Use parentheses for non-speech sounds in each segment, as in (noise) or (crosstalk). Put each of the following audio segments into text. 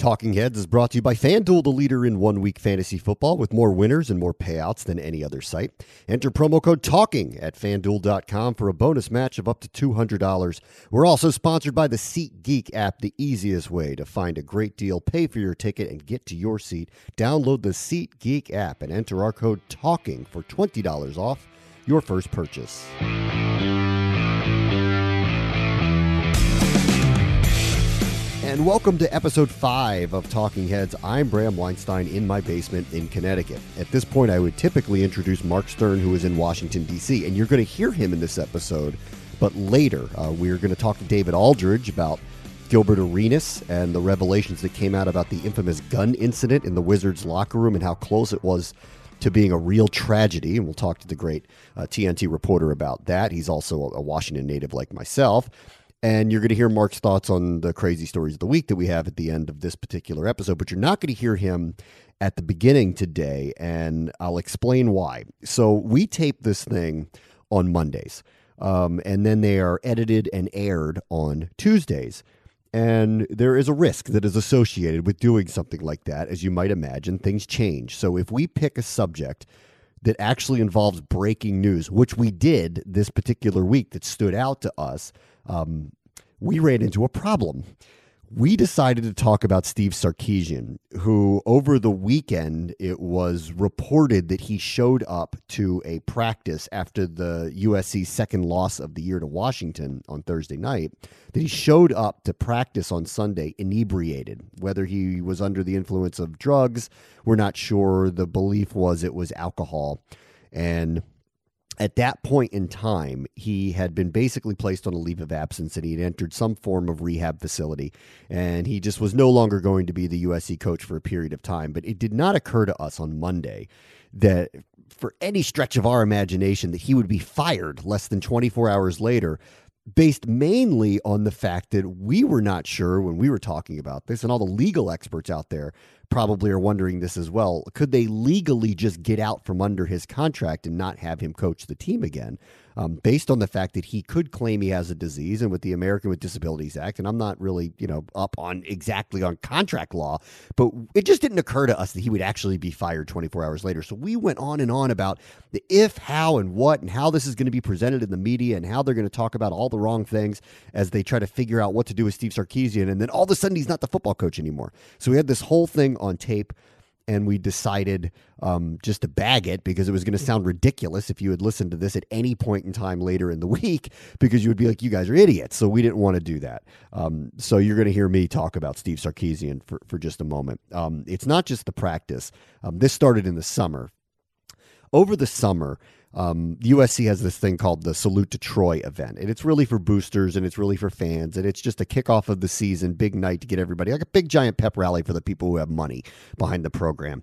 Talking Heads is brought to you by FanDuel, the leader in one week fantasy football with more winners and more payouts than any other site. Enter promo code TALKING at fanduel.com for a bonus match of up to $200. We're also sponsored by the SeatGeek app, the easiest way to find a great deal, pay for your ticket, and get to your seat. Download the SeatGeek app and enter our code TALKING for $20 off your first purchase. And welcome to episode five of Talking Heads. I'm Bram Weinstein in my basement in Connecticut. At this point, I would typically introduce Marc Sterne, who is in Washington, D.C., and you're going to hear him in this episode. But later, uh, we're going to talk to David Aldridge about Gilbert Arenas and the revelations that came out about the infamous gun incident in the Wizards locker room and how close it was to being a real tragedy. And we'll talk to the great uh, TNT reporter about that. He's also a Washington native like myself. And you're going to hear Marc's thoughts on the crazy stories of the week that we have at the end of this particular episode, but you're not going to hear him at the beginning today, and I'll explain why. So we tape this thing on Mondays, um, and then they are edited and aired on Tuesdays. And there is a risk that is associated with doing something like that. As you might imagine, things change. So if we pick a subject that actually involves breaking news, which we did this particular week that stood out to us, um, we ran into a problem. We decided to talk about Steve Sarkisian, who over the weekend it was reported that he showed up to a practice after the USC's second loss of the year to Washington on Thursday night. That he showed up to practice on Sunday inebriated. Whether he was under the influence of drugs, we're not sure. The belief was it was alcohol. And at that point in time, he had been basically placed on a leave of absence and he had entered some form of rehab facility. And he just was no longer going to be the USC coach for a period of time. But it did not occur to us on Monday that for any stretch of our imagination that he would be fired less than 24 hours later based mainly on the fact that we were not sure when we were talking about this, and all the legal experts out there probably are wondering this as well. Could they legally just get out from under his contract and not have him coach the team again? Um, based on the fact that he could claim he has a disease and with the American with Disabilities Act, and I'm not really, you know, up on exactly on contract law, but it just didn't occur to us that he would actually be fired 24 hours later. So we went on and on about the if, how, and what, and how this is going to be presented in the media and how they're going to talk about all the wrong things as they try to figure out what to do with Steve Sarkisian. And then all of a sudden, he's not the football coach anymore. So we had this whole thing on tape and we decided um, just to bag it because it was going to sound ridiculous if you had listened to this at any point in time later in the (laughs) week because you would be like, you guys are idiots. So we didn't want to do that. Um, so you're going to hear me talk about Steve Sarkisian for, for just a moment. Um, it's not just the practice. Um, this started in the summer. Over the summer, um, USC has this thing called the Salute to Troy event, and it's really for boosters and it's really for fans, and it's just a kickoff of the season, big night to get everybody like a big giant pep rally for the people who have money behind the program.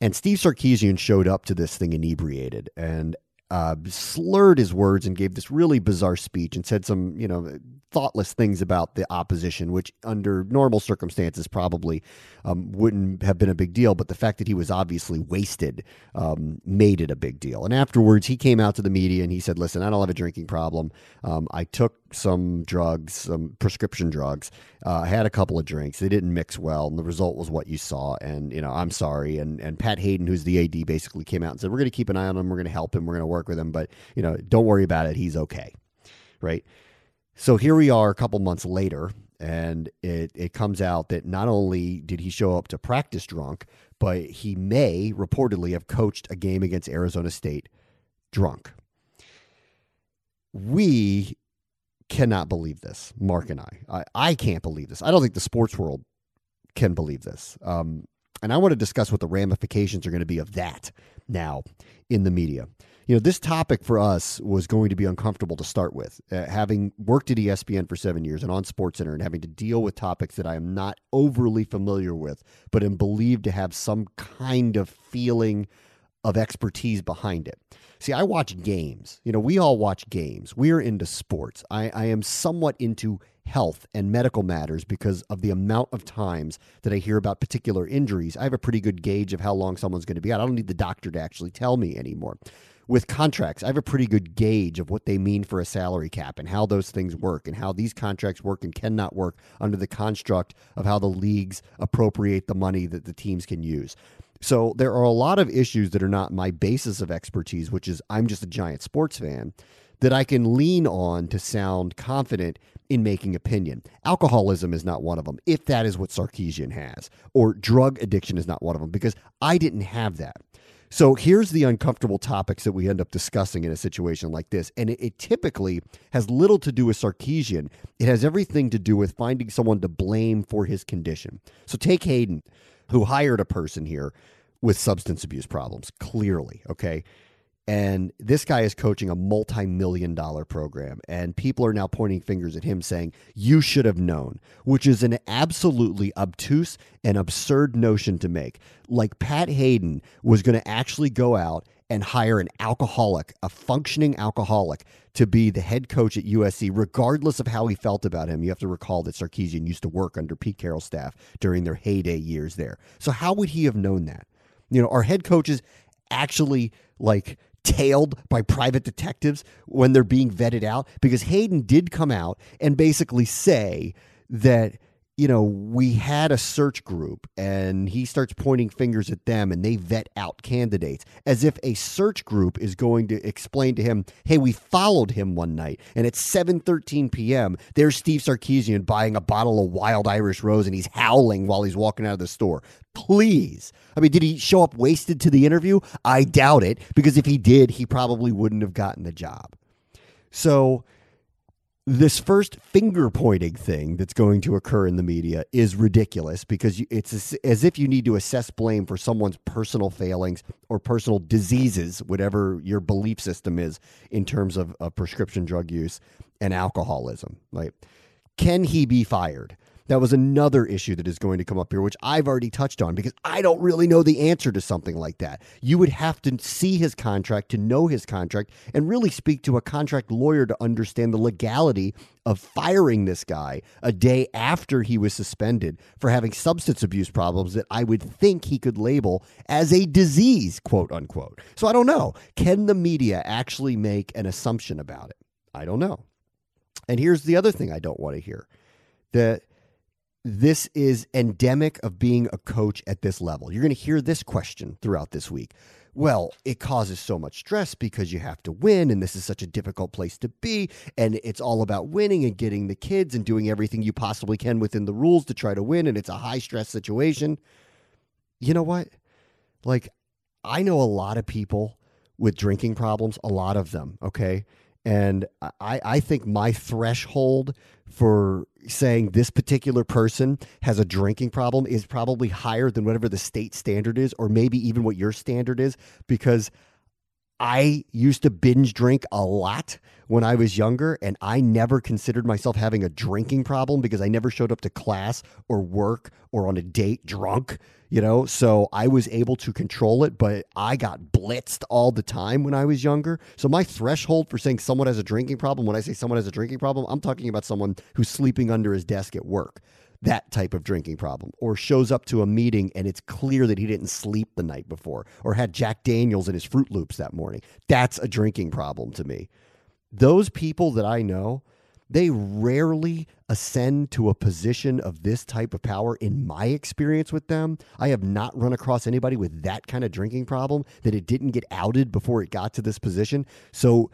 And Steve Sarkisian showed up to this thing inebriated, and uh, slurred his words and gave this really bizarre speech and said some, you know, thoughtless things about the opposition, which under normal circumstances probably um, wouldn't have been a big deal. But the fact that he was obviously wasted um, made it a big deal. And afterwards, he came out to the media and he said, Listen, I don't have a drinking problem. Um, I took some drugs, some prescription drugs. Uh, I had a couple of drinks. They didn't mix well, and the result was what you saw. And you know, I'm sorry. And and Pat Haden, who's the AD, basically came out and said, "We're going to keep an eye on him. We're going to help him. We're going to work with him. But you know, don't worry about it. He's okay." Right. So here we are, a couple months later, and it it comes out that not only did he show up to practice drunk, but he may reportedly have coached a game against Arizona State drunk. We cannot believe this, Marc and I. I, I can't believe this. I don't think the sports world can believe this. Um, and I want to discuss what the ramifications are going to be of that now in the media. You know, this topic for us was going to be uncomfortable to start with. Uh, having worked at ESPN for seven years and on SportsCenter and having to deal with topics that I am not overly familiar with, but am believed to have some kind of feeling of expertise behind it. See, I watch games. You know, we all watch games. We are into sports. I, I am somewhat into health and medical matters because of the amount of times that I hear about particular injuries. I have a pretty good gauge of how long someone's going to be out. I don't need the doctor to actually tell me anymore. With contracts. I have a pretty good gauge of what they mean for a salary cap and how those things work and how these contracts work and cannot work under the construct of how the leagues appropriate the money that the teams can use. So there are a lot of issues that are not my basis of expertise, which is I'm just a giant sports fan, that I can lean on to sound confident in making opinion. Alcoholism is not one of them, if that is what Sarkisian has, or drug addiction is not one of them, because I didn't have that. So here's the uncomfortable topics that we end up discussing in a situation like this. And it, it, typically has little to do with Sarkisian. It has everything to do with finding someone to blame for his condition. So take Haden, who hired a person here with substance abuse problems, clearly, okay? And this guy is coaching a multi million dollar program. And people are now pointing fingers at him saying, You should have known, which is an absolutely obtuse and absurd notion to make. Like Pat Haden was going to actually go out and hire an alcoholic, a functioning alcoholic, to be the head coach at USC, regardless of how he felt about him. You have to recall that Sarkisian used to work under Pete Carroll's staff during their heyday years there. So, how would he have known that? You know, our head coaches actually like tailed by private detectives when they're being vetted out because Haden did come out and basically say that you know, we had a search group and he starts pointing fingers at them and they vet out candidates as if a search group is going to explain to him, hey, we followed him one night and at 7.13 p.m., there's Steve Sarkisian buying a bottle of wild Irish rose and he's howling while he's walking out of the store. Please. I mean, did he show up wasted to the interview? I doubt it because if he did, he probably wouldn't have gotten the job. So this first finger pointing thing that's going to occur in the media is ridiculous because it's as if you need to assess blame for someone's personal failings or personal diseases, whatever your belief system is in terms of, of prescription drug use and alcoholism. Right? Can he be fired? That was another issue that is going to come up here, which I've already touched on because I don't really know the answer to something like that. You would have to see his contract to know his contract and really speak to a contract lawyer to understand the legality of firing this guy a day after he was suspended for having substance abuse problems that I would think he could label as a disease, quote unquote. So I don't know. Can the media actually make an assumption about it? I don't know. And here's the other thing I don't want to hear that this is endemic of being a coach at this level. You're going to hear this question throughout this week. Well, it causes so much stress because you have to win, and this is such a difficult place to be. And it's all about winning and getting the kids and doing everything you possibly can within the rules to try to win. And it's a high stress situation. You know what? Like, I know a lot of people with drinking problems, a lot of them, okay? And I, I think my threshold for saying this particular person has a drinking problem is probably higher than whatever the state standard is, or maybe even what your standard is, because I used to binge drink a lot when I was younger, and I never considered myself having a drinking problem because I never showed up to class or work or on a date drunk, you know? So I was able to control it, but I got blitzed all the time when I was younger. So my threshold for saying someone has a drinking problem, when I say someone has a drinking problem, I'm talking about someone who's sleeping under his desk at work that type of drinking problem or shows up to a meeting and it's clear that he didn't sleep the night before or had Jack Daniels in his Froot Loops that morning. That's a drinking problem to me. Those people that I know, they rarely ascend to a position of this type of power in my experience with them. I have not run across anybody with that kind of drinking problem that it didn't get outed before it got to this position. So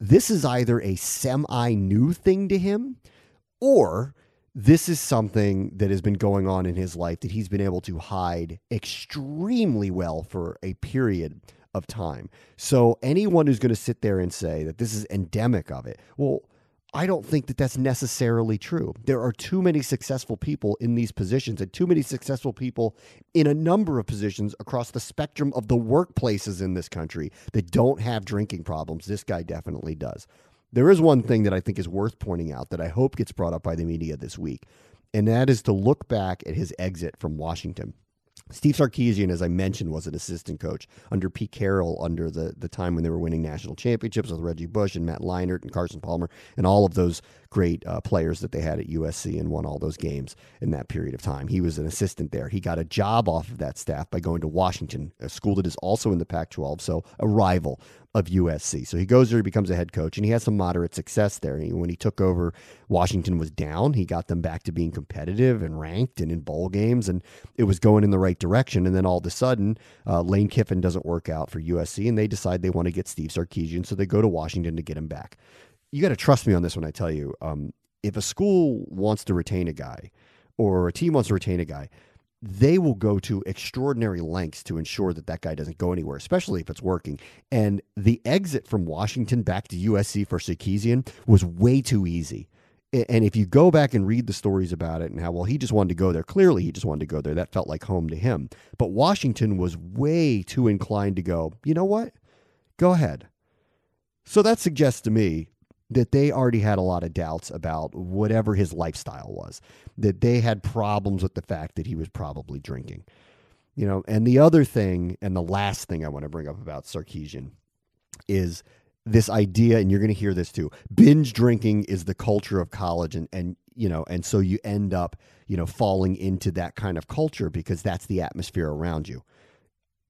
this is either a semi new thing to him or this is something that has been going on in his life that he's been able to hide extremely well for a period of time. So anyone who's going to sit there and say that this is endemic of it, well, I don't think that that's necessarily true. There are too many successful people in these positions and too many successful people in a number of positions across the spectrum of the workplaces in this country that don't have drinking problems. This guy definitely does. There is one thing that I think is worth pointing out that I hope gets brought up by the media this week, and that is to look back at his exit from Washington. Steve Sarkisian, as I mentioned, was an assistant coach under Pete Carroll under the, the time when they were winning national championships with Reggie Bush and Matt Leinart and Carson Palmer and all of those great uh, players that they had at USC and won all those games in that period of time. He was an assistant there. He got a job off of that staff by going to Washington, a school that is also in the Pac 12, so a rival of USC. So he goes there, he becomes a head coach, and he has some moderate success there. When he took over, Washington was down. He got them back to being competitive and ranked and in bowl games, and it was going in the right direction. And then all of a sudden, uh, Lane Kiffin doesn't work out for USC, and they decide they want to get Steve Sarkisian, so they go to Washington to get him back. You got to trust me on this when I tell you. Um, if a school wants to retain a guy, or a team wants to retain a guy, they will go to extraordinary lengths to ensure that that guy doesn't go anywhere, especially if it's working. And the exit from Washington back to USC for Sarkisian was way too easy. And if you go back and read the stories about it and how, well, he just wanted to go there, clearly he just wanted to go there. That felt like home to him. But Washington was way too inclined to go, you know what? Go ahead. So that suggests to me that they already had a lot of doubts about whatever his lifestyle was, that they had problems with the fact that he was probably drinking. You know, and the other thing, and the last thing I want to bring up about Sarkisian is this idea, and you're going to hear this too. Binge drinking is the culture of college, and and you know, and so you end up, you know, falling into that kind of culture because that's the atmosphere around you.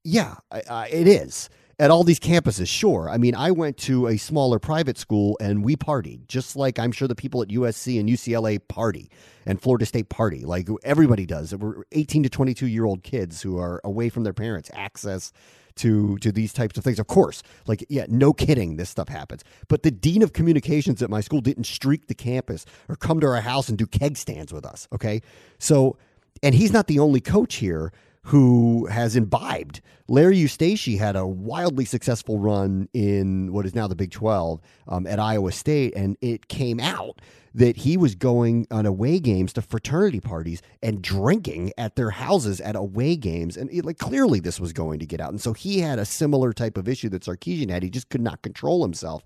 Yeah, I, I, it is at all these campuses, sure. I mean, I went to a smaller private school and we partied, just like I'm sure the people at USC and UCLA party and Florida State party, like everybody does. We're 18 to 22 year old kids who are away from their parents, access to to these types of things. Of course, like yeah, no kidding, this stuff happens. But the dean of communications at my school didn't streak the campus or come to our house and do keg stands with us. Okay, so and he's not the only coach here who has imbibed. Larry Eustachy had a wildly successful run in what is now the Big 12 um, at Iowa State, and it came out that he was going on away games to fraternity parties and drinking at their houses at away games. And it, like clearly this was going to get out. And so he had a similar type of issue that Sarkisian had. He just could not control himself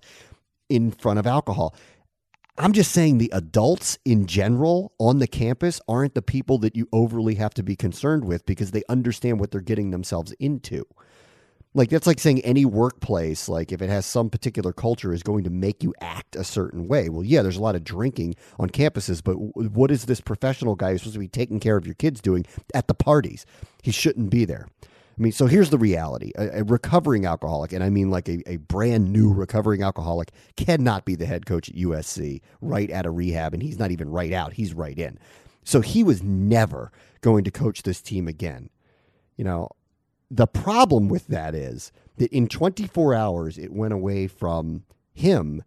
in front of alcohol. I'm just saying the adults in general on the campus aren't the people that you overly have to be concerned with because they understand what they're getting themselves into. Like that's like saying any workplace, like if it has some particular culture, is going to make you act a certain way. Well, yeah, there's a lot of drinking on campuses, but what is this professional guy who's supposed to be taking care of your kids doing at the parties? He shouldn't be there. I mean, so here's the reality a, a, recovering alcoholic, and I mean like a, a brand new mm-hmm. recovering alcoholic, cannot be the head coach at USC right out of rehab, and he's not even right out, he's right in. So he was never going to coach this team again. You know, the problem with that is that in 24 hours, it went away from him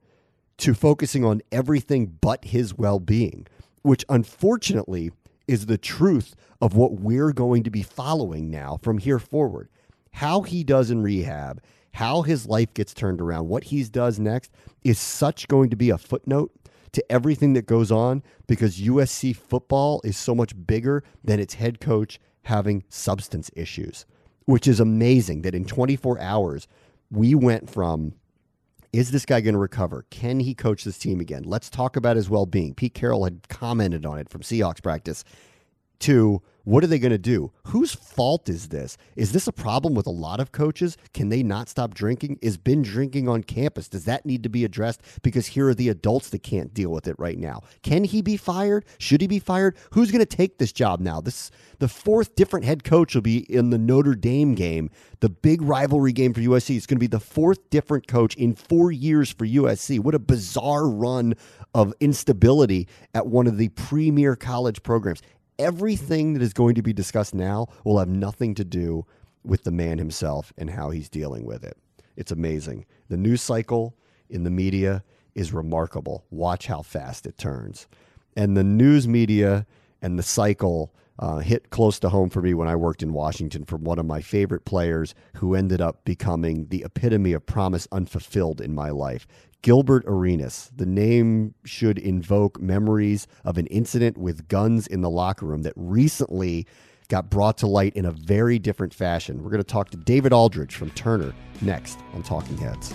to focusing on everything but his well being, which unfortunately is the truth of what we're going to be following now from here forward. How he does in rehab, how his life gets turned around, what he does next is such going to be a footnote to everything that goes on because USC football is so much bigger than its head coach having substance issues, which is amazing that in 24 hours, we went from is this guy going to recover? Can he coach this team again? Let's talk about his well being. Pete Carroll had commented on it from Seahawks practice. To what are they going to do? Whose fault is this? Is this a problem with a lot of coaches? Can they not stop drinking? Is binge drinking on campus? Does that need to be addressed? Because here are the adults that can't deal with it right now. Can he be fired? Should he be fired? Who's going to take this job now? This the fourth different head coach will be in the Notre Dame game, the big rivalry game for USC. It's going to be the fourth different coach in four years for USC. What a bizarre run of instability at one of the premier college programs everything that is going to be discussed now will have nothing to do with the man himself and how he's dealing with it. It's amazing. The news cycle in the media is remarkable. Watch how fast it turns. And the news media and the cycle uh, hit close to home for me when I worked in Washington from one of my favorite players who ended up becoming the epitome of promise unfulfilled in my life. Gilbert Arenas. The name should invoke memories of an incident with guns in the locker room that recently got brought to light in a very different fashion. We're going to talk to David Aldridge from Turner next on Talking Heads.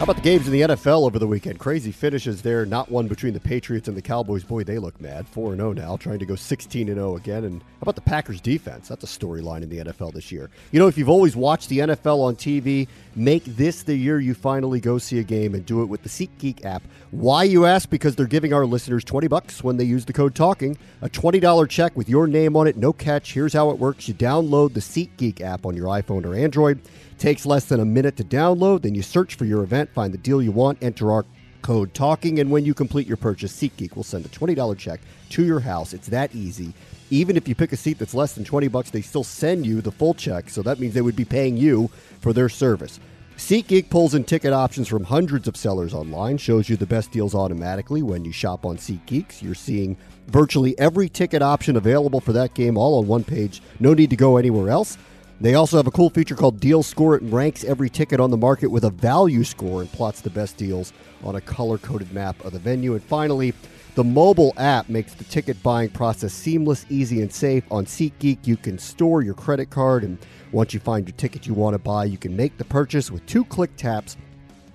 How about the games in the NFL over the weekend? Crazy finishes there. Not one between the Patriots and the Cowboys. Boy, they look mad. 4 0 now, trying to go 16 0 again. And how about the Packers defense? That's a storyline in the NFL this year. You know, if you've always watched the NFL on TV, make this the year you finally go see a game and do it with the SeatGeek app. Why, you ask? Because they're giving our listeners 20 bucks when they use the code TALKING. A $20 check with your name on it, no catch. Here's how it works you download the SeatGeek app on your iPhone or Android. Takes less than a minute to download. Then you search for your event, find the deal you want, enter our code TALKING, and when you complete your purchase, SeatGeek will send a $20 check to your house. It's that easy. Even if you pick a seat that's less than 20 bucks, they still send you the full check, so that means they would be paying you for their service. SeatGeek pulls in ticket options from hundreds of sellers online, shows you the best deals automatically when you shop on SeatGeeks. You're seeing virtually every ticket option available for that game all on one page. No need to go anywhere else. They also have a cool feature called Deal Score. It ranks every ticket on the market with a value score and plots the best deals on a color coded map of the venue. And finally, the mobile app makes the ticket buying process seamless, easy, and safe. On SeatGeek, you can store your credit card, and once you find your ticket you want to buy, you can make the purchase with two click taps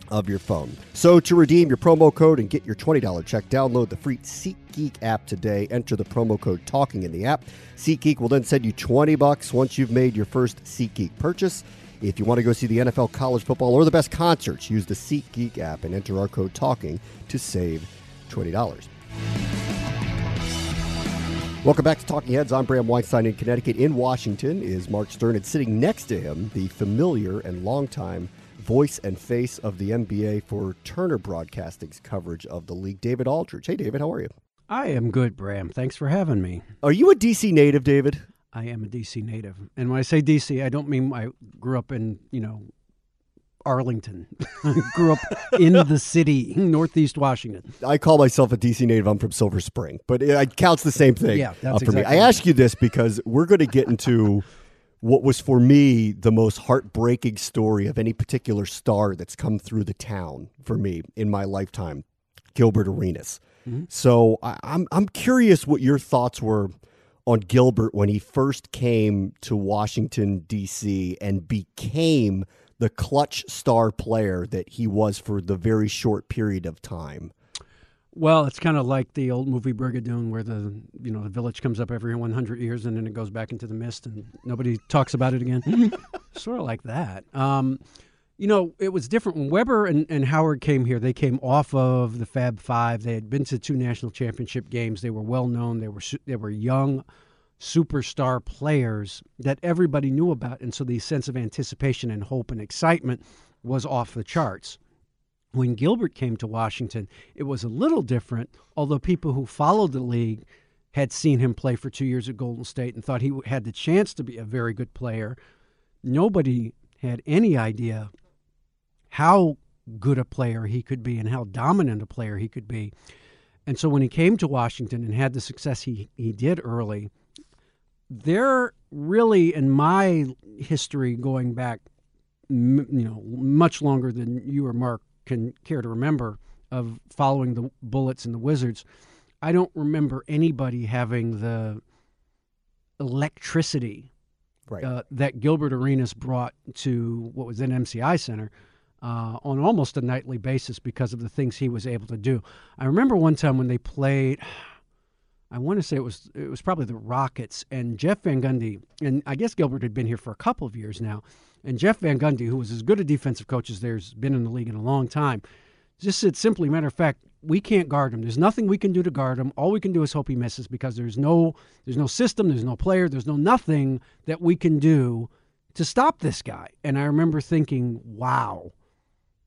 of your phone. So to redeem your promo code and get your $20 check, download the free SeatGeek app today. Enter the promo code TALKING in the app. SeatGeek will then send you 20 bucks once you've made your first SeatGeek purchase. If you want to go see the NFL, college football, or the best concerts, use the SeatGeek app and enter our code TALKING to save $20. Welcome back to Talking Heads. I'm Bram Weinstein in Connecticut. In Washington is Marc Sterne, and sitting next to him, the familiar and longtime voice and face of the NBA for Turner Broadcasting's coverage of the league, David Aldridge. Hey, David, how are you? I am good, Bram. Thanks for having me. Are you a DC native, David? I am a DC native. And when I say DC, I don't mean I grew up in, you know, Arlington. (laughs) I grew up in the city, Northeast Washington. I call myself a DC native. I'm from Silver Spring, but it counts the same thing yeah, that's uh, for exactly me. I ask you this because we're going to get into what was for me the most heartbreaking story of any particular star that's come through the town for me in my lifetime, Gilbert Arenas. Mm-hmm. So I, I'm I'm curious what your thoughts were on Gilbert when he first came to Washington D.C. and became the clutch star player that he was for the very short period of time. Well, it's kind of like the old movie Brigadoon, where the you know the village comes up every 100 years and then it goes back into the mist and nobody talks about it again. (laughs) sort of like that. Um, you know, it was different when Webber and, and Howard came here. They came off of the Fab Five. They had been to two national championship games. They were well known. They were they were young superstar players that everybody knew about, and so the sense of anticipation and hope and excitement was off the charts. When Gilbert came to Washington, it was a little different, although people who followed the league had seen him play for two years at Golden State and thought he had the chance to be a very good player. Nobody had any idea how good a player he could be and how dominant a player he could be. And so when he came to Washington and had the success he, he did early, there really, in my history going back, you know, much longer than you or Marc can care to remember of following the Bullets and the Wizards, I don't remember anybody having the electricity right. uh, that Gilbert Arenas brought to what was then MCI Center uh, on almost a nightly basis because of the things he was able to do. I remember one time when they played. I want to say it was it was probably the Rockets and Jeff Van Gundy, and I guess Gilbert had been here for a couple of years now. And Jeff Van Gundy, who was as good a defensive coach as there's been in the league in a long time, just said simply, matter of fact, we can't guard him. There's nothing we can do to guard him. All we can do is hope he misses because there's no there's no system, there's no player, there's no nothing that we can do to stop this guy. And I remember thinking, wow,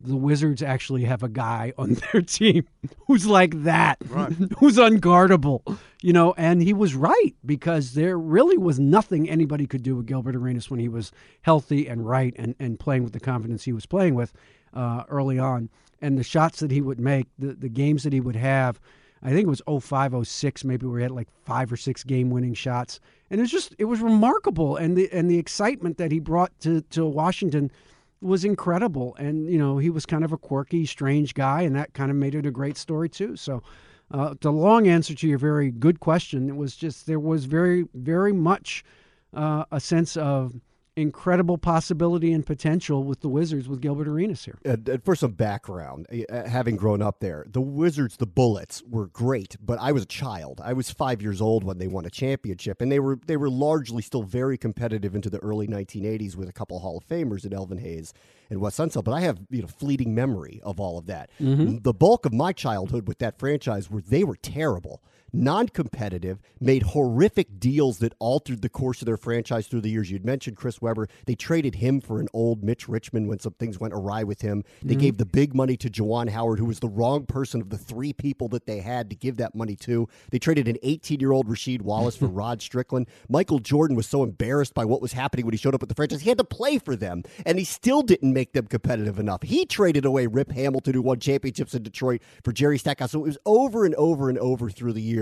the Wizards actually have a guy (laughs) on their team who's like that, right. (laughs) who's unguardable, you know. And he was right because there really was nothing anybody could do with Gilbert Arenas when he was healthy and right and, and playing with the confidence he was playing with uh, early on. And the shots that he would make, the, the games that he would have, I think it was 05, 06, maybe where he had like five or six game winning shots. And it was just, it was remarkable. And the, and the excitement that he brought to, to Washington – was incredible. And, you know, he was kind of a quirky, strange guy, and that kind of made it a great story, too. So, uh, the long answer to your very good question it was just there was very, very much uh, a sense of incredible possibility and potential with the Wizards with Gilbert Arenas here. And, and for some background, uh, having grown up there, the Wizards, the Bullets, were great, but I was a child. I was five years old when they won a championship, and they were they were largely still very competitive into the early 1980s with a couple Hall of Famers in Elvin Hayes and Wes Unseld. But I have you know fleeting memory of all of that. Mm-hmm. The bulk of my childhood with that franchise were they were terrible non competitive, made horrific deals that altered the course of their franchise through the years. You'd mentioned Chris Webber. They traded him for an old Mitch Richmond when some things went awry with him. They mm-hmm. gave the big money to Juwan Howard, who was the wrong person of the three people that they had to give that money to. They traded an 18 year old Rasheed Wallace for (laughs) Rod Strickland. Michael Jordan was so embarrassed by what was happening when he showed up at the franchise. He had to play for them, and he still didn't make them competitive enough. He traded away Rip Hamilton, who won championships in Detroit, for Jerry Stackhouse. So it was over and over and over through the years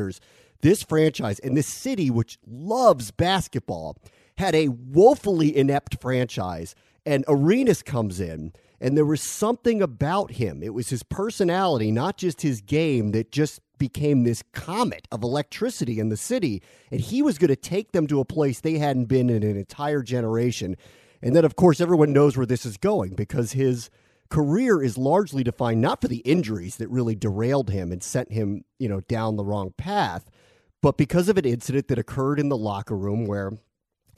this franchise and this city, which loves basketball, had a woefully inept franchise. And Arenas comes in, and there was something about him. It was his personality, not just his game, that just became this comet of electricity in the city. And he was going to take them to a place they hadn't been in an entire generation. And then, of course, everyone knows where this is going because his career is largely defined not for the injuries that really derailed him and sent him, you know, down the wrong path, but because of an incident that occurred in the locker room where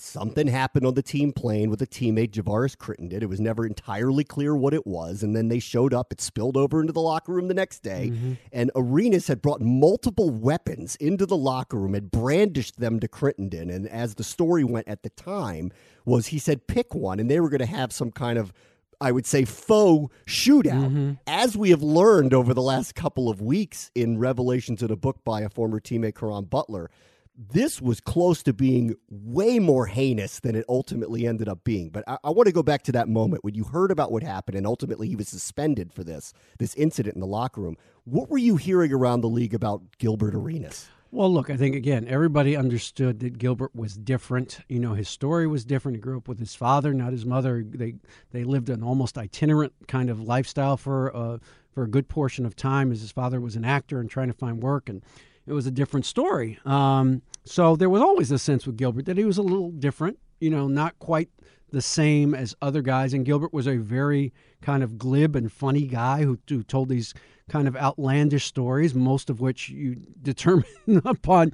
something happened on the team plane with a teammate, Javaris Crittenton. It was never entirely clear what it was. And then they showed up. It spilled over into the locker room the next day. Mm-hmm. And Arenas had brought multiple weapons into the locker room and brandished them to Crittenton. And as the story went at the time, was he said, pick one. And they were going to have some kind of I would say, faux shootout. Mm-hmm. As we have learned over the last couple of weeks in revelations in a book by a former teammate, Caron Butler, this was close to being way more heinous than it ultimately ended up being. But I, I, want to go back to that moment when you heard about what happened and ultimately he was suspended for this, this incident in the locker room. What were you hearing around the league about Gilbert Arenas? Well, look, I think again, everybody understood that Gilbert was different. You know, his story was different. He grew up with his father, not his mother. They they lived an almost itinerant kind of lifestyle for uh, for a good portion of time, as his father was an actor and trying to find work, and it was a different story. Um, so there was always a sense with Gilbert that he was a little different. You know, not quite the same as other guys. And Gilbert was a very kind of glib and funny guy who, who told these kind of outlandish stories, most of which you (laughs) determine (laughs) upon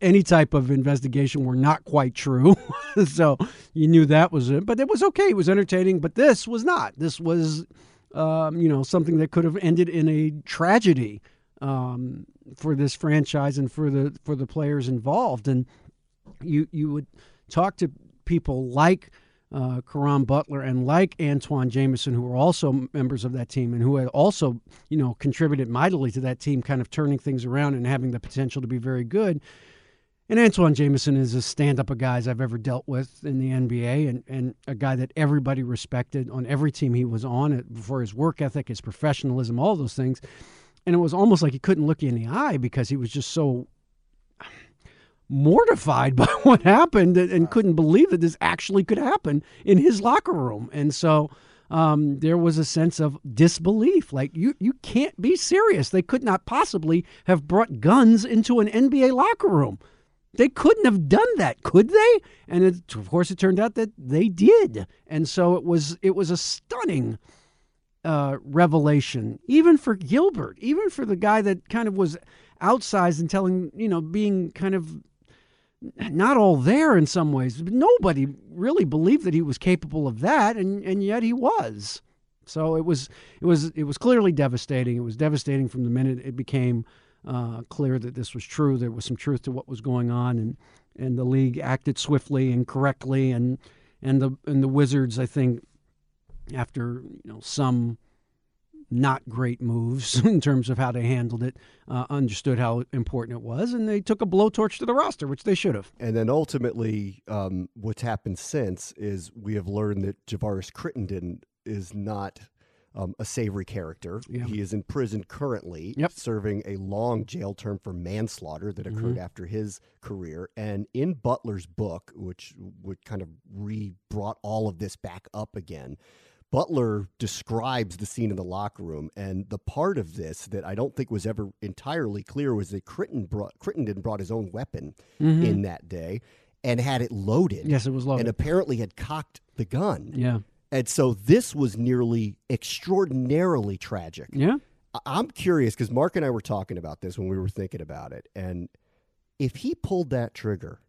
any type of investigation were not quite true. (laughs) so you knew that was it. But it was okay. It was entertaining. But this was not. This was, um, you know, something that could have ended in a tragedy um, for this franchise and for the for the players involved. And you you would talk to people like uh, Caron Butler and like Antawn Jamison, who were also members of that team and who had also, you know, contributed mightily to that team, kind of turning things around and having the potential to be very good. And Antawn Jamison is a stand up of guys I've ever dealt with in the NBA and, and a guy that everybody respected on every team he was on for his work ethic, his professionalism, all those things. And it was almost like he couldn't look you in the eye because he was just so mortified (laughs) by what happened and couldn't believe that this actually could happen in his locker room. And so um, there was a sense of disbelief. Like, you, you can't be serious. They could not possibly have brought guns into an NBA locker room. They couldn't have done that, could they? And it, of course, it turned out that they did. And so it was it was a stunning uh, revelation, even for Gilbert, even for the guy that kind of was outsized and telling, you know, being kind of not all there in some ways. Nobody really believed that he was capable of that, and, and yet he was. So it was it was it was clearly devastating. It was devastating from the minute it became uh, clear that this was true. There was some truth to what was going on, and and the league acted swiftly and correctly, and and the and the Wizards, I think, after you know some not great moves (laughs) in terms of how they handled it, uh, understood how important it was, and they took a blowtorch to the roster, which they should have. And then ultimately, um, what's happened since is we have learned that Javaris Crittenton is not um, a savory character. Yeah. He is in prison currently, yep. serving a long jail term for manslaughter that occurred mm-hmm. after his career. And in Butler's book, which would kind of re brought all of this back up again, Butler describes the scene in the locker room, and the part of this that I don't think was ever entirely clear was that Crittenton brought, Crittenton brought his own weapon mm-hmm. in that day. and had it loaded. Yes, it was loaded. And apparently had cocked the gun. Yeah. And so this was nearly extraordinarily tragic. Yeah. I'm curious because Marc and I were talking about this when we were thinking about it. And if he pulled that trigger,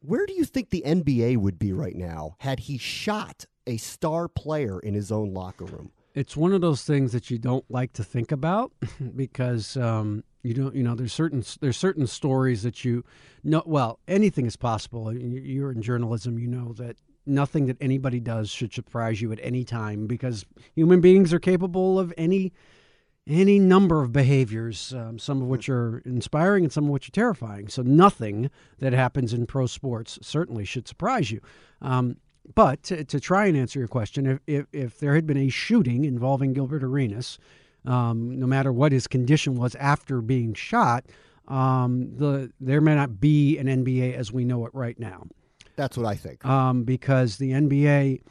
where do you think the NBA would be right now had he shot a star player in his own locker room? It's one of those things that you don't like to think about (laughs) because um, you don't. You know, there's certain there's certain stories that you know. Well, anything is possible. You- You're in journalism. You know that nothing that anybody does should surprise you at any time because human beings are capable of any any number of behaviors, um, some of which are inspiring and some of which are terrifying. So nothing that happens in pro sports certainly should surprise you. Um, but to, to try and answer your question, if, if, if there had been a shooting involving Gilbert Arenas, um, no matter what his condition was after being shot, um, the there may not be an NBA as we know it right now That's what I think. um, because the NBA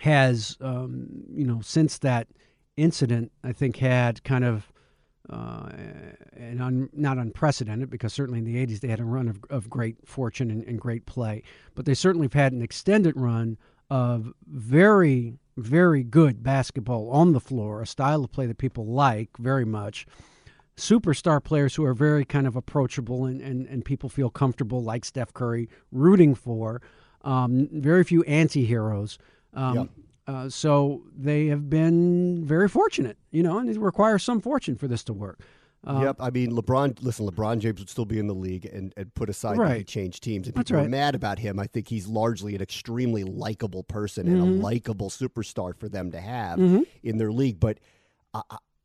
has, um, you know, since that incident, I think had kind of uh, an un, not unprecedented because certainly in the 80s they had a run of, of great fortune and, and great play, but they certainly have had an extended run of very, very good basketball on the floor, a style of play that people like very much superstar players who are very kind of approachable and, and, and people feel comfortable, like Steph Curry, rooting for. Um, very few anti heroes. Um, Yep. Uh, so they have been very fortunate, you know, and it requires some fortune for this to work. Uh, yep. I mean, LeBron, listen, LeBron James would still be in the league and, and put aside that he changed teams. And That's people are mad about him. I think he's largely an extremely likable person and Mm-hmm. a likable superstar for them to have in their league. But I-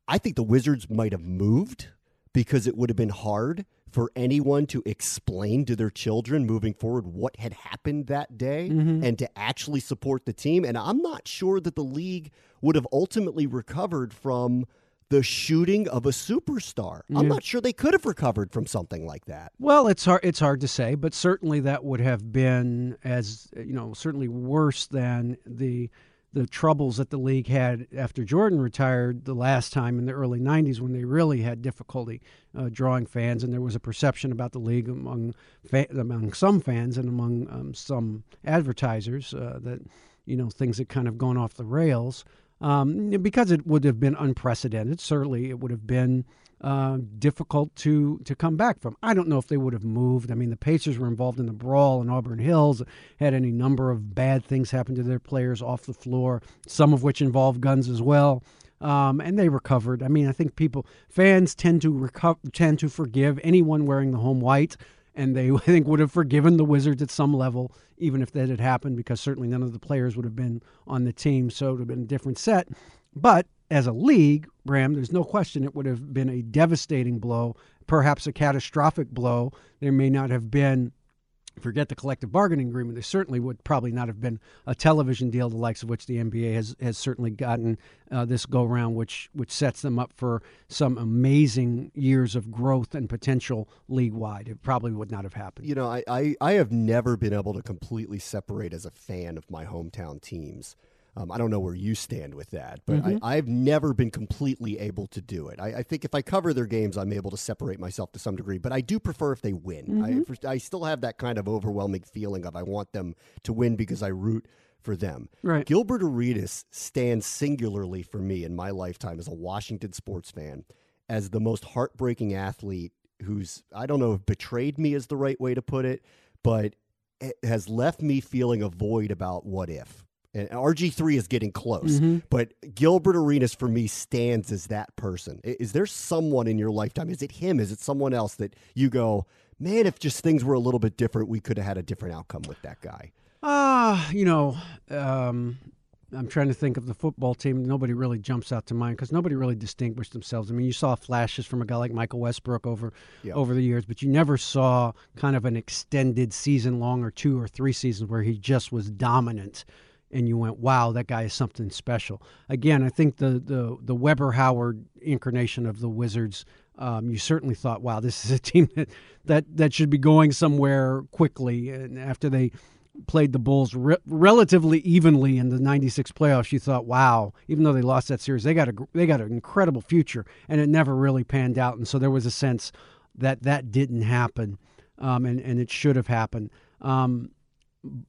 I think the Wizards might have moved because it would have been hard for anyone to explain to their children moving forward what had happened that day Mm-hmm. and to actually support the team. And I'm not sure that the league would have ultimately recovered from the shooting of a superstar. I'm not sure they could have recovered from something like that. Well, it's hard. It's hard to say, but certainly that would have been as you know, certainly worse than the the troubles that the league had after Jordan retired the last time in the early '90s, when they really had difficulty uh, drawing fans, and there was a perception about the league among fa- among some fans and among um, some advertisers uh, that you know things had kind of gone off the rails. Um, because it would have been unprecedented, certainly it would have been uh, difficult to to come back from. I don't know if they would have moved. I mean, the Pacers were involved in the brawl in Auburn Hills, had any number of bad things happen to their players off the floor, some of which involved guns as well. Um, and they recovered. I mean, I think people, fans tend to recover, tend to forgive anyone wearing the home white, and they (laughs) I think would have forgiven the Wizards at some level, even if that had happened, because certainly none of the players would have been on the team, so it would have been a different set. But as a league, Bram, there's no question it would have been a devastating blow, perhaps a catastrophic blow. There may not have been, forget the collective bargaining agreement, there certainly would probably not have been a television deal, the likes of which the NBA has, has certainly gotten uh, this go round, which, which sets them up for some amazing years of growth and potential league wide. It probably would not have happened. You know, I, I, I have never been able to completely separate as a fan of my hometown teams. Um, I don't know where you stand with that, but I, I've never been completely able to do it. I, I think if I cover their games, I'm able to separate myself to some degree, but I do prefer if they win. I, I still have that kind of overwhelming feeling of I want them to win because I root for them. Right. Gilbert Arenas stands singularly for me in my lifetime as a Washington sports fan as the most heartbreaking athlete who's, I don't know if betrayed me is the right way to put it, but it has left me feeling a void about what if. And RG3 is getting close, but Gilbert Arenas for me stands as that person. Is there someone in your lifetime? Is it him? Is it someone else that you go, man, if just things were a little bit different, we could have had a different outcome with that guy? Ah, you know, um, I'm trying to think of the football team. Nobody really jumps out to mind because nobody really distinguished themselves. I mean, you saw flashes from a guy like Michael Westbrook over over the years, but you never saw kind of an extended season long or two or three seasons where he just was dominant. And you went, wow, that guy is something special. Again, I think the the the Webber Howard incarnation of the Wizards. Um, you certainly thought, wow, this is a team that, that that should be going somewhere quickly. And after they played the Bulls re- relatively evenly in the '96 playoffs, you thought, "Wow!" Even though they lost that series, they got a they got an incredible future, and it never really panned out. And so there was a sense that that didn't happen, um, and and it should have happened. Um,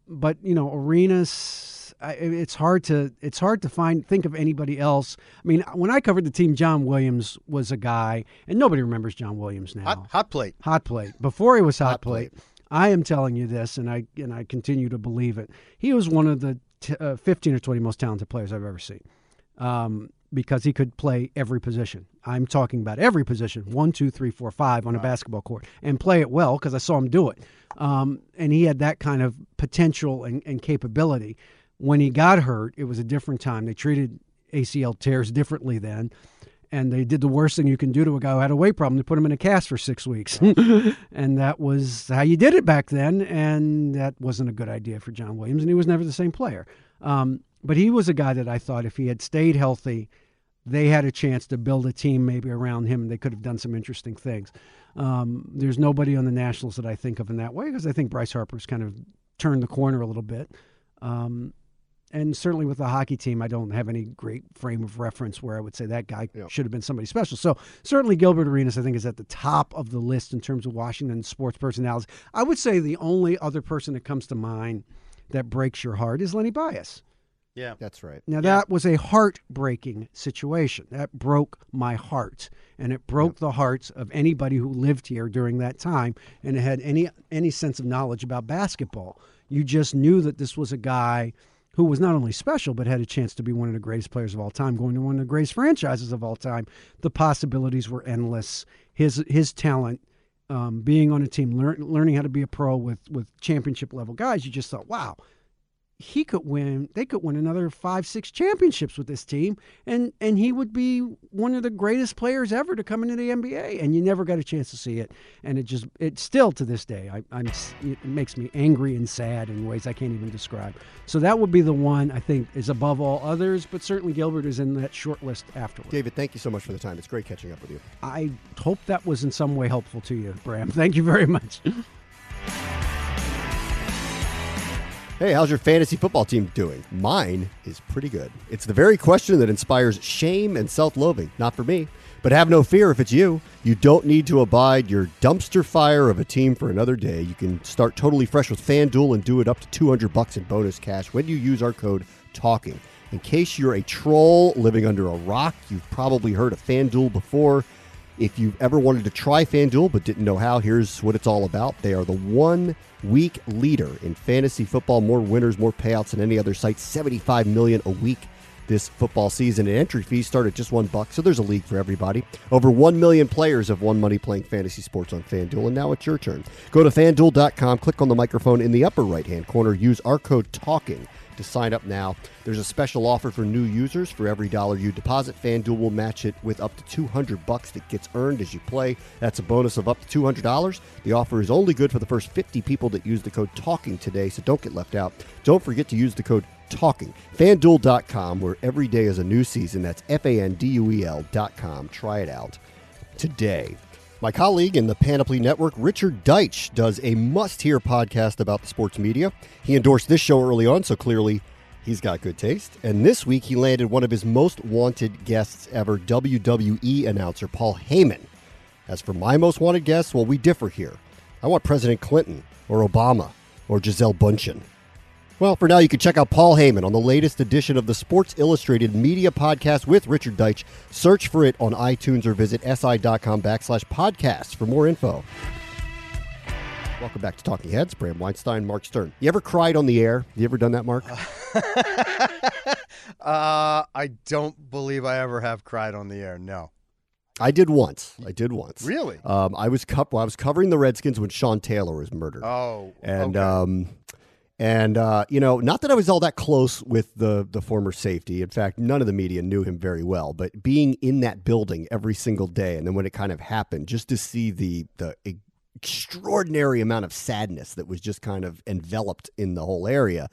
but you know, Arenas, I, it's hard to it's hard to find think of anybody else. I mean, when I covered the team, John Williams was a guy, and nobody remembers John Williams now. Hot, hot plate. Hot plate. Before he was hot, Hot plate, I am telling you this, and I and I continue to believe it. He was one of the t- uh, 15 or 20 most talented players I've ever seen. Um, because he could play every position. I'm talking about every position, one, two, three, four, five on a basketball court, and play it well because I saw him do it. Um, and he had that kind of potential and, and capability. When he got hurt, it was a different time. They treated ACL tears differently then and they did the worst thing you can do to a guy who had a weight problem. They put him in a cast for six weeks, (laughs) and that was how you did it back then. And that wasn't a good idea for John Williams, and he was never the same player. Um, but he was a guy that I thought if he had stayed healthy, they had a chance to build a team maybe around him, and they could have done some interesting things. Um, there's nobody on the Nationals that I think of in that way because I think Bryce Harper's kind of turned the corner a little bit. Um, and certainly with the hockey team, I don't have any great frame of reference where I would say that guy Yeah. should have been somebody special. So certainly Gilbert Arenas, I think, is at the top of the list in terms of Washington sports personalities. I would say the only other person that comes to mind that breaks your heart is Lenny Bias. Yeah. That's right. Now that was a heartbreaking situation. That broke my heart, and it broke the hearts of anybody who lived here during that time and had any any sense of knowledge about basketball. You just knew that this was a guy who was not only special but had a chance to be one of the greatest players of all time, going to one of the greatest franchises of all time. The possibilities were endless. His his talent. Um, being on a team, learn, learning how to be a pro with with championship level guys, you just thought, wow, he could win they could win another five six championships with this team and and he would be one of the greatest players ever to come into the nba and you never got a chance to see it. And it just it still to this day I, i'm it makes me angry and sad in ways i can't even describe. So that would be the one i think is above all others but certainly gilbert is in that short list afterward. David, thank you so much for the time. It's great catching up with you. i hope that was in some way helpful to you bram. (laughs) Thank you very much Hey, how's your fantasy football team doing? Mine is pretty good. It's the very question that inspires shame and self loathing. Not for me. But have no fear if it's you. You don't need to abide your dumpster fire of a team for another day. You can start totally fresh with FanDuel and do it up to 200 bucks in bonus cash when you use our code TALKING. In case you're a troll living under a rock, you've probably heard of FanDuel before. If you've ever wanted to try FanDuel but didn't know how, here's what it's all about. They are the one week leader in fantasy football. More winners, more payouts than any other site. 75 million a week this football season. And entry fees start at just one buck, so there's a league for everybody. Over 1 million players have won money playing fantasy sports on FanDuel, and now it's your turn. Go to fanduel.com, click on the microphone in the upper right hand corner, use our code TALKING to sign up now. There's a special offer for new users. For every dollar you deposit, FanDuel will match it with up to 200 bucks that gets earned as you play. That's a bonus of up to $200. The offer is only good for the first 50 people that use the code TALKING today, so don't get left out. Don't forget to use the code TALKING. FanDuel.com, where every day is a new season. That's F A N D U E L.com. Try it out today. My colleague in the Panoply Network, Richard Deitsch, does a must hear podcast about the sports media. He endorsed this show early on, so clearly he's got good taste. And this week he landed one of his most wanted guests ever, WWE announcer Paul Heyman. As for my most wanted guests, well, we differ here. I want President Clinton, or Obama, or Gisele Bündchen. Well, for now, you can check out Paul Heyman on the latest edition of the Sports Illustrated Media Podcast with Richard Deitsch. Search for it on iTunes or visit si.com backslash podcasts for more info. Welcome back to Talking Heads. Bram Weinstein, Marc Sterne. You ever cried on the air? You ever done that, Marc? (laughs) Uh, I don't believe I ever have cried on the air. No. I did once. I did once. Really? Um, I was co- well, I was covering the Redskins when Sean Taylor was murdered. Oh. and okay. um, and uh, you know, not that I was all that close with the the former safety. In fact, none of the media knew him very well. But being in that building every single day, and then when it kind of happened, just to see the the extraordinary amount of sadness that was just kind of enveloped in the whole area.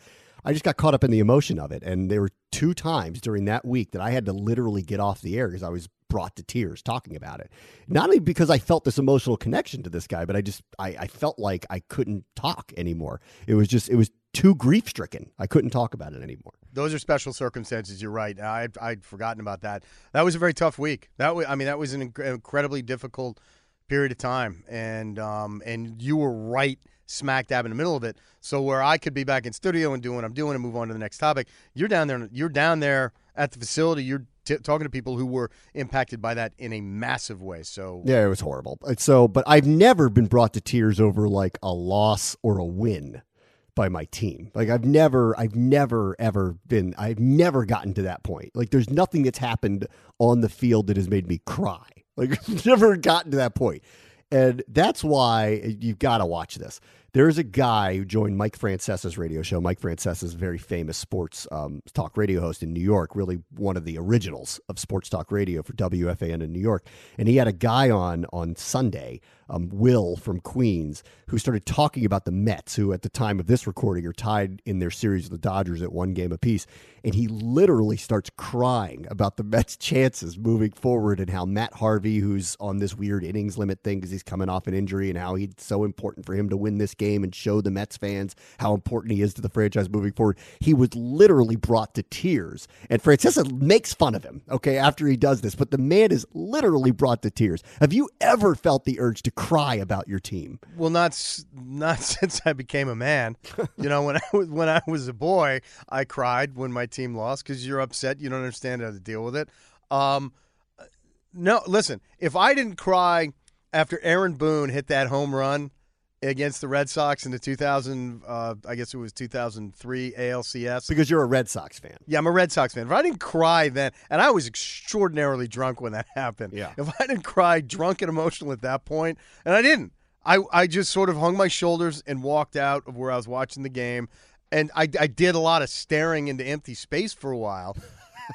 I just got caught up in the emotion of it. And there were two times during that week that I had to literally get off the air because I was brought to tears talking about it. Not only because I felt this emotional connection to this guy, but I just I, I felt like I couldn't talk anymore. It was just it was too grief stricken. I couldn't talk about it anymore. Those are special circumstances. You're right. I I'd forgotten about that. That was a very tough week. That was, I mean, that was an inc- incredibly difficult period of time, and um, and you were right smack dab in the middle of it. So where I could be back in studio and doing what I'm doing and move on to the next topic, you're down there. You're down there at the facility. You're t- talking to people who were impacted by that in a massive way. So Yeah, it was horrible. So, but I've never been brought to tears over like a loss or a win by my team. Like I've never, I've never ever been, I've never gotten to that point. Like there's nothing that's happened on the field that has made me cry. (laughs) Like I've never gotten to that point. And that's why you've got to watch this. There's a guy who joined Mike Francesa's radio show. Mike Francesa is a very famous sports um, talk radio host in New York, really one of the originals of sports talk radio for WFAN in New York. And he had a guy on on Sunday, um, Will from Queens, who started talking about the Mets, who at the time of this recording are tied in their series with the Dodgers at one game apiece. And he literally starts crying about the Mets' (laughs) chances moving forward and how Matt Harvey, who's on this weird innings limit thing because he's coming off an injury, and how he's so important for him to win this game and show the Mets fans how important he is to the franchise moving forward. He was literally brought to tears. And Francesa makes fun of him, okay, after he does this, but the man is literally brought to tears. Have you ever felt the urge to cry about your team? Well, not not (laughs) since I became a man. you know, when I was when I was a boy, I cried when my team lost because you're upset. You don't understand how to deal with it. Um, no, listen. If I didn't cry after Aaron Boone hit that home run against the Red Sox in the 2000, uh, I guess it was 2003 ALCS. Because you're a Red Sox fan. Yeah, I'm a Red Sox fan. If I didn't cry then, and I was extraordinarily drunk when that (laughs) happened. Yeah. If I didn't cry drunk and emotional at that point, and I didn't, I, I just sort of hung my shoulders and walked out of where I was watching the game. And I, I did a lot of staring into empty space for a while.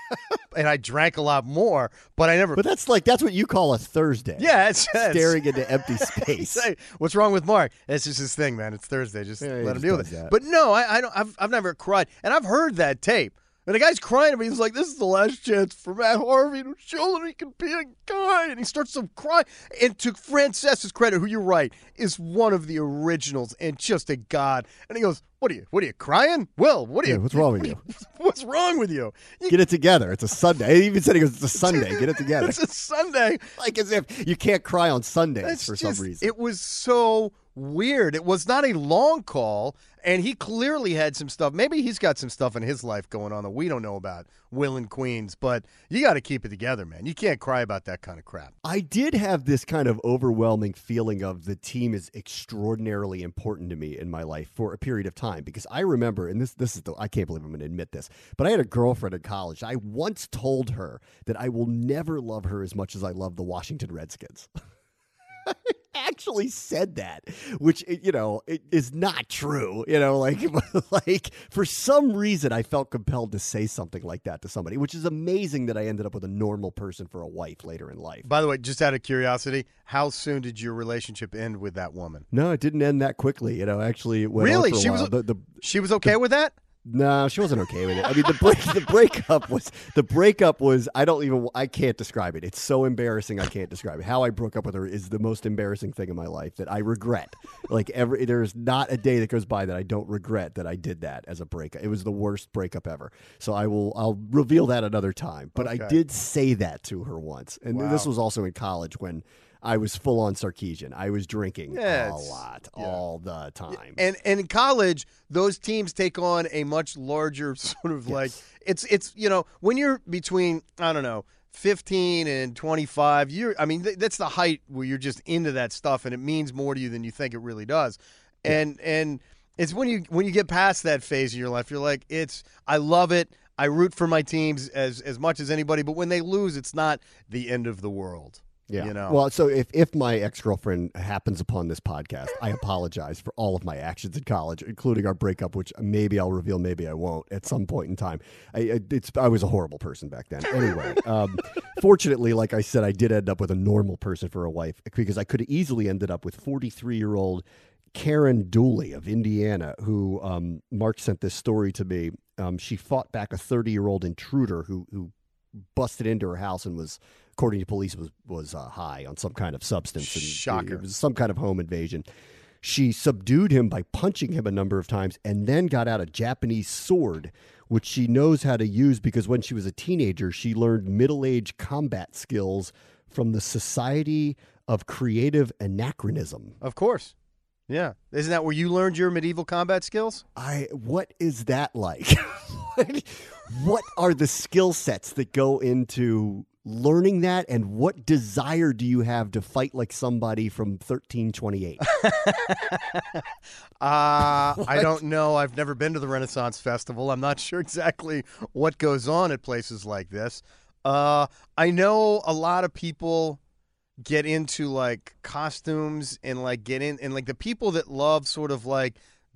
(laughs) and I drank a lot more, but I never. But that's like that's what you call a Thursday. yeah, it's, it's staring into empty (laughs) space. Say, what's wrong with Marc? It's just his thing, man. It's Thursday. Just Yeah, let him deal with it. that. But no, I, I don't. I've, I've never cried, and I've heard that tape. And the guy's crying to me. He's like, "This is the last chance for Matt Harvey to show that he can be a guy." And he starts to cry. And to Francesa's credit, who you're right is one of the originals and just a god. And he goes, "What are you? What are you crying? Will, what are Yeah, you? what's wrong with (laughs) you? What's wrong with you? You- Get it together. It's a Sunday. He even said he goes, "It's a Sunday. Get it (laughs) together." It's a Sunday. like as if you can't cry on Sundays That's for just- some reason. It was so weird. It was not a long call, and he clearly had some stuff. Maybe he's got some stuff in his life going on that we don't know about, Will and Queens, but you got to keep it together, man. You can't cry about that kind of crap. I did have this kind of overwhelming feeling of the team is extraordinarily important to me in my life for a period of time because I remember, and this this is the I can't believe I'm going to admit this, but I had a girlfriend in college. I once told her that I will never love her as much as I love the Washington Redskins. (laughs) Actually said that, which you know it is not true. You know, like (laughs) like for some reason I felt compelled to say something like that to somebody, which is amazing that I ended up with a normal person for a wife later in life. By the way, just out of curiosity, how soon did your relationship end with that woman? No, it didn't end that quickly. You know, actually, it went Really? She was while. the, the She was okay with that? No, she wasn't okay with it. I mean, the break, the breakup was the breakup was. I don't even. I can't describe it. It's so embarrassing. I can't describe it. How I broke up with her is the most embarrassing thing in my life that I regret. Like every, there's not a day that goes by that I don't regret that I did that as a breakup. It was the worst breakup ever. So I will. I'll reveal that another time. But I did say that to her once, and this was also in college when. I was full on Sarkisian. I was drinking Yeah, a lot, yeah. all the time. And and in college, those teams take on a much larger (laughs) sort of like it's it's you know when you're between I don't know. 15 and 25 you're i mean th- that's the height where you're just into that stuff and it means more to you than you think it really does and and it's when you when you get past that phase of your life you're like it's i love it i root for my teams as as much as anybody but when they lose it's not the end of the world Yeah. you know Well, so if, if my ex girlfriend happens upon this podcast, I apologize for all of my actions in college, including our breakup, which maybe I'll reveal, maybe I won't at some point in time. I, I- it's, I was a horrible person back then. Anyway, (laughs) um, fortunately, like I said, I did end up with a normal person for a wife because I could have easily ended up with 43 year old Karen Dooley of Indiana, who um, Marc sent this story to me. Um, she fought back a 30 year old intruder who, who busted into her house and was, according to police, was was uh, high on some kind of substance. And Shocker. It was some kind of home invasion. She subdued him by punching him a number of times and then got out a Japanese sword, which she knows how to use because when she was a teenager, she learned middle age combat skills from the Society of creative anachronism. Of course. Yeah. Isn't that where you learned your medieval combat skills? I what is that like? (laughs) what are the skill sets that go into learning that and what desire do you have to fight like somebody from 1328? (laughs) Uh, I don't know. I've never been to the Renaissance Festival. I'm not (laughs) sure exactly what goes on at places like this. Uh, I know a lot of people get into like costumes and like get in and like the people that love sort of like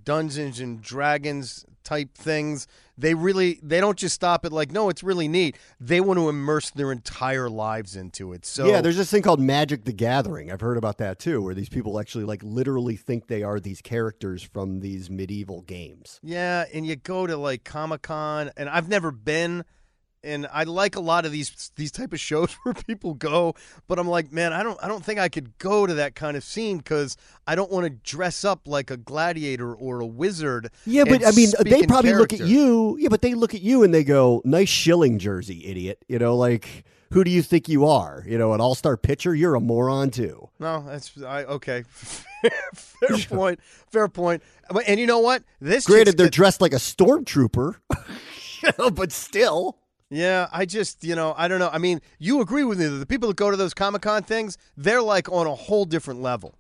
Dungeons and Dragons type things, they really they don't just stop at like no, it's really neat. They want to immerse their entire lives into it. So yeah, there's this thing called Magic the Gathering. I've heard about that too, where these people actually like literally think they are these characters from these medieval games. Yeah, and you go to like Comic Con, and I've never been, and I like a lot of these these type of shows (laughs) where people go, but I'm like, man, I don't I don't think I could go to that kind of scene because I don't want to dress up like a gladiator or a wizard. Yeah, but I mean, they probably look at you. Yeah, but they look at you and they go, "Nice Schilling jersey, idiot." You know, like who do you think you are? You know, an all-star pitcher? You're a moron too. No, that's I okay. (laughs) fair (laughs) point. Fair point. And you know what? This Granted, they're dressed like a stormtrooper, but still. Yeah, I just, you know, I don't know. I mean, you agree with me that the people that go to those Comic Con things, they're like on a whole different level.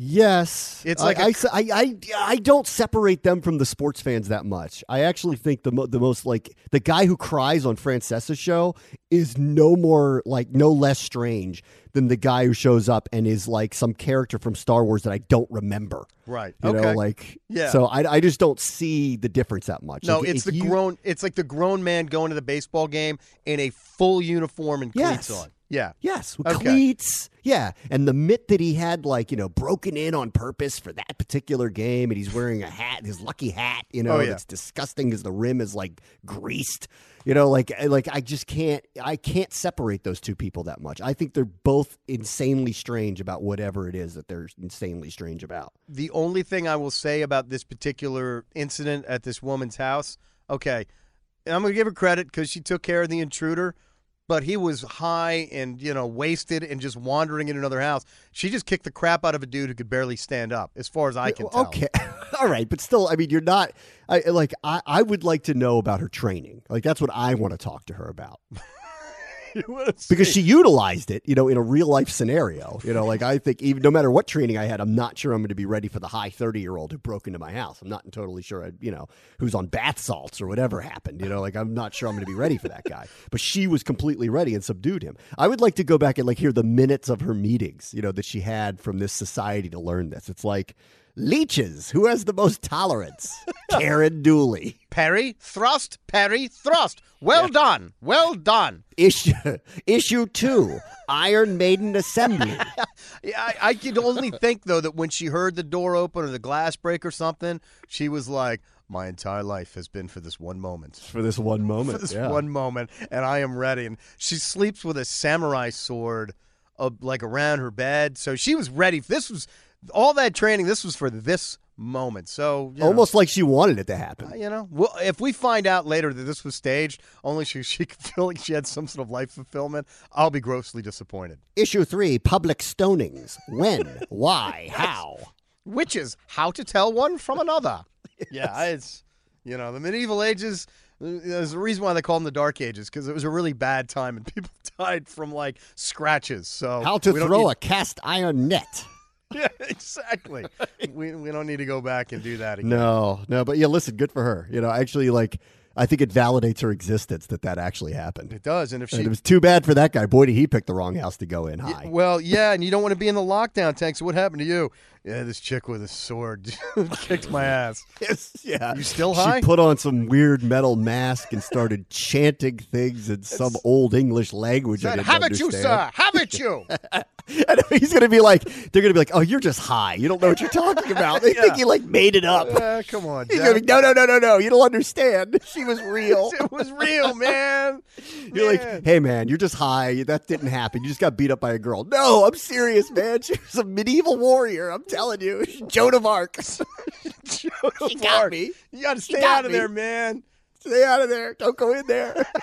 Yes, It's I- like a- I, I, I, I don't separate them from the sports fans that much. I actually think the mo- the most like the guy who cries on Francesa's show is no more like no less strange than the guy who shows up and is like some character from Star Wars that I don't remember. Right. You okay. know, like Yeah. So I, I just don't see the difference that much. no, it's if the you- grown. It's like the grown man going to the baseball game in a full uniform and Yes. cleats on. Yeah. Yes, with Okay. cleats. Yeah, and the mitt that he had, like you know, broken in on purpose for that particular game, and he's wearing a hat, his lucky hat, you know, Oh, yeah. that's disgusting because the rim is like greased. You know, like like I just can't, I can't separate those two people that much. I think they're both insanely strange about whatever it is that they're insanely strange about. The only thing I will say about this particular incident at this woman's house, okay, I'm going to give her credit because she took care of the intruder, but he was high and, you know, wasted and just wandering in another house. She just kicked the crap out of a dude who could barely stand up, as far as I can tell. Okay, (laughs) all right, but still, I mean, you're not. I like. I, I would like to know about her training. Like that's what I want to talk to her about. (laughs) (laughs) because she utilized it, you know, in a real life scenario. You know, like I think even no matter what training I had, I'm not sure I'm going to be ready for the high 30 year old who broke into my house. I'm not totally sure, I, you know, who's on bath salts or whatever happened. You know, like I'm not sure I'm going to be ready for that guy. But she was completely ready and subdued him. I would like to go back and like hear the minutes of her meetings, you know, that she had from this society to learn this. It's like leeches. Who has the most tolerance? (laughs) Karen Dooley. Parry, thrust, parry, thrust. Well done. Well done. Issue issue two. Iron Maiden Assembly. (laughs) Yeah, I, I could only think though that when she heard the door open or the glass break or something, she was like, "My entire life has been for this one moment, for this one moment. for this yeah. one moment, and I am ready." And she sleeps with a samurai sword, uh, like around her bed, so she was ready. This was all that training. This was for this moment. So you know, Almost like she wanted it to happen. Uh, you know, well, if we find out later that this was staged, only she she could feel like she had some sort of life fulfillment, I'll be grossly disappointed. Issue three public stonings. When? (laughs) Why? How? witches how to tell one from another (laughs) yeah it's you know the medieval ages uh, there's a reason why they call them the dark ages because it was a really bad time and (laughs) people died from like scratches so How to throw need- a cast iron net. (laughs) yeah exactly we, we don't need to go back and do that again No, no, but yeah, listen, good for her. You know, actually, like, I think it validates her existence that that actually happened. it does and if And she it was too bad for that guy. Boy, did he pick the wrong house to go in high. well yeah and you don't want to be in the lockdown tanks. so what happened to you yeah this chick with a sword (laughs) kicked my ass (laughs) Yes, yeah. You still high? she put on some weird metal mask and started (laughs) chanting things in some old English language. I Said, didn't have it you sir have it you And he's going to be like, they're going to be like, oh, you're just high. You don't know what you're talking about. They think Yeah. you like made it up. Uh, come on He's Jack. going to be, no, no, no, no, no. You don't understand. She was real. it was real man You're Man. like, hey, man, you're just high. That didn't happen. You just got beat up by a girl. No, I'm serious, man. She was a medieval warrior. I'm telling you. (laughs) Joan of Arc. (laughs) She got me. You got to stay got out of me. there, man. Stay out of there. Don't go in there. (laughs)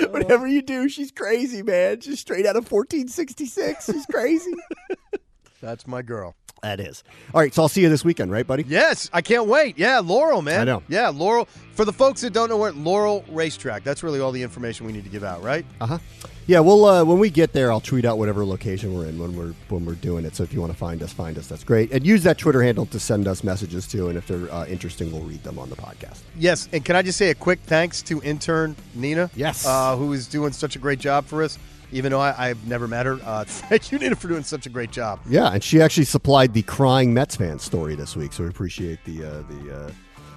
Uh. Whatever you do, she's crazy, man. Just straight out of 1466. She's crazy. That's my girl. that is. All right, so I'll see you this weekend, right, buddy? Yes, I can't wait. Yeah, Laurel, man. I know. Yeah, Laurel. For the folks that don't know where Laurel Racetrack, that's really all the information we need to give out, right? Uh huh. Yeah, well, uh, when we get there, I'll tweet out whatever location we're in when we're when we're doing it. So if you want to find us, find us. That's great. And use that Twitter handle to send us messages too. And if they're uh, interesting, we'll read them on the podcast. Yes, and can I just say a quick thanks to intern Nina? Yes. Uh, who is doing such a great job for us, even though I, I've never met her. Uh, (laughs) thank you, Nina, for doing such a great job. Yeah, and she actually supplied the crying Mets fan story this week, so we appreciate the uh, the uh,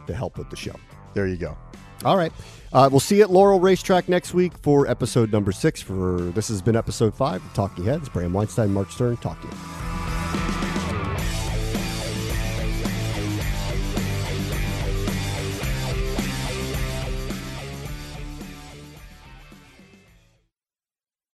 the help with the show. There you go. All right, uh, we'll see you at Laurel Racetrack next week for episode number six. For this has been episode five of Talking Heads. Bram Weinstein, Marc Sterne. Talk to you.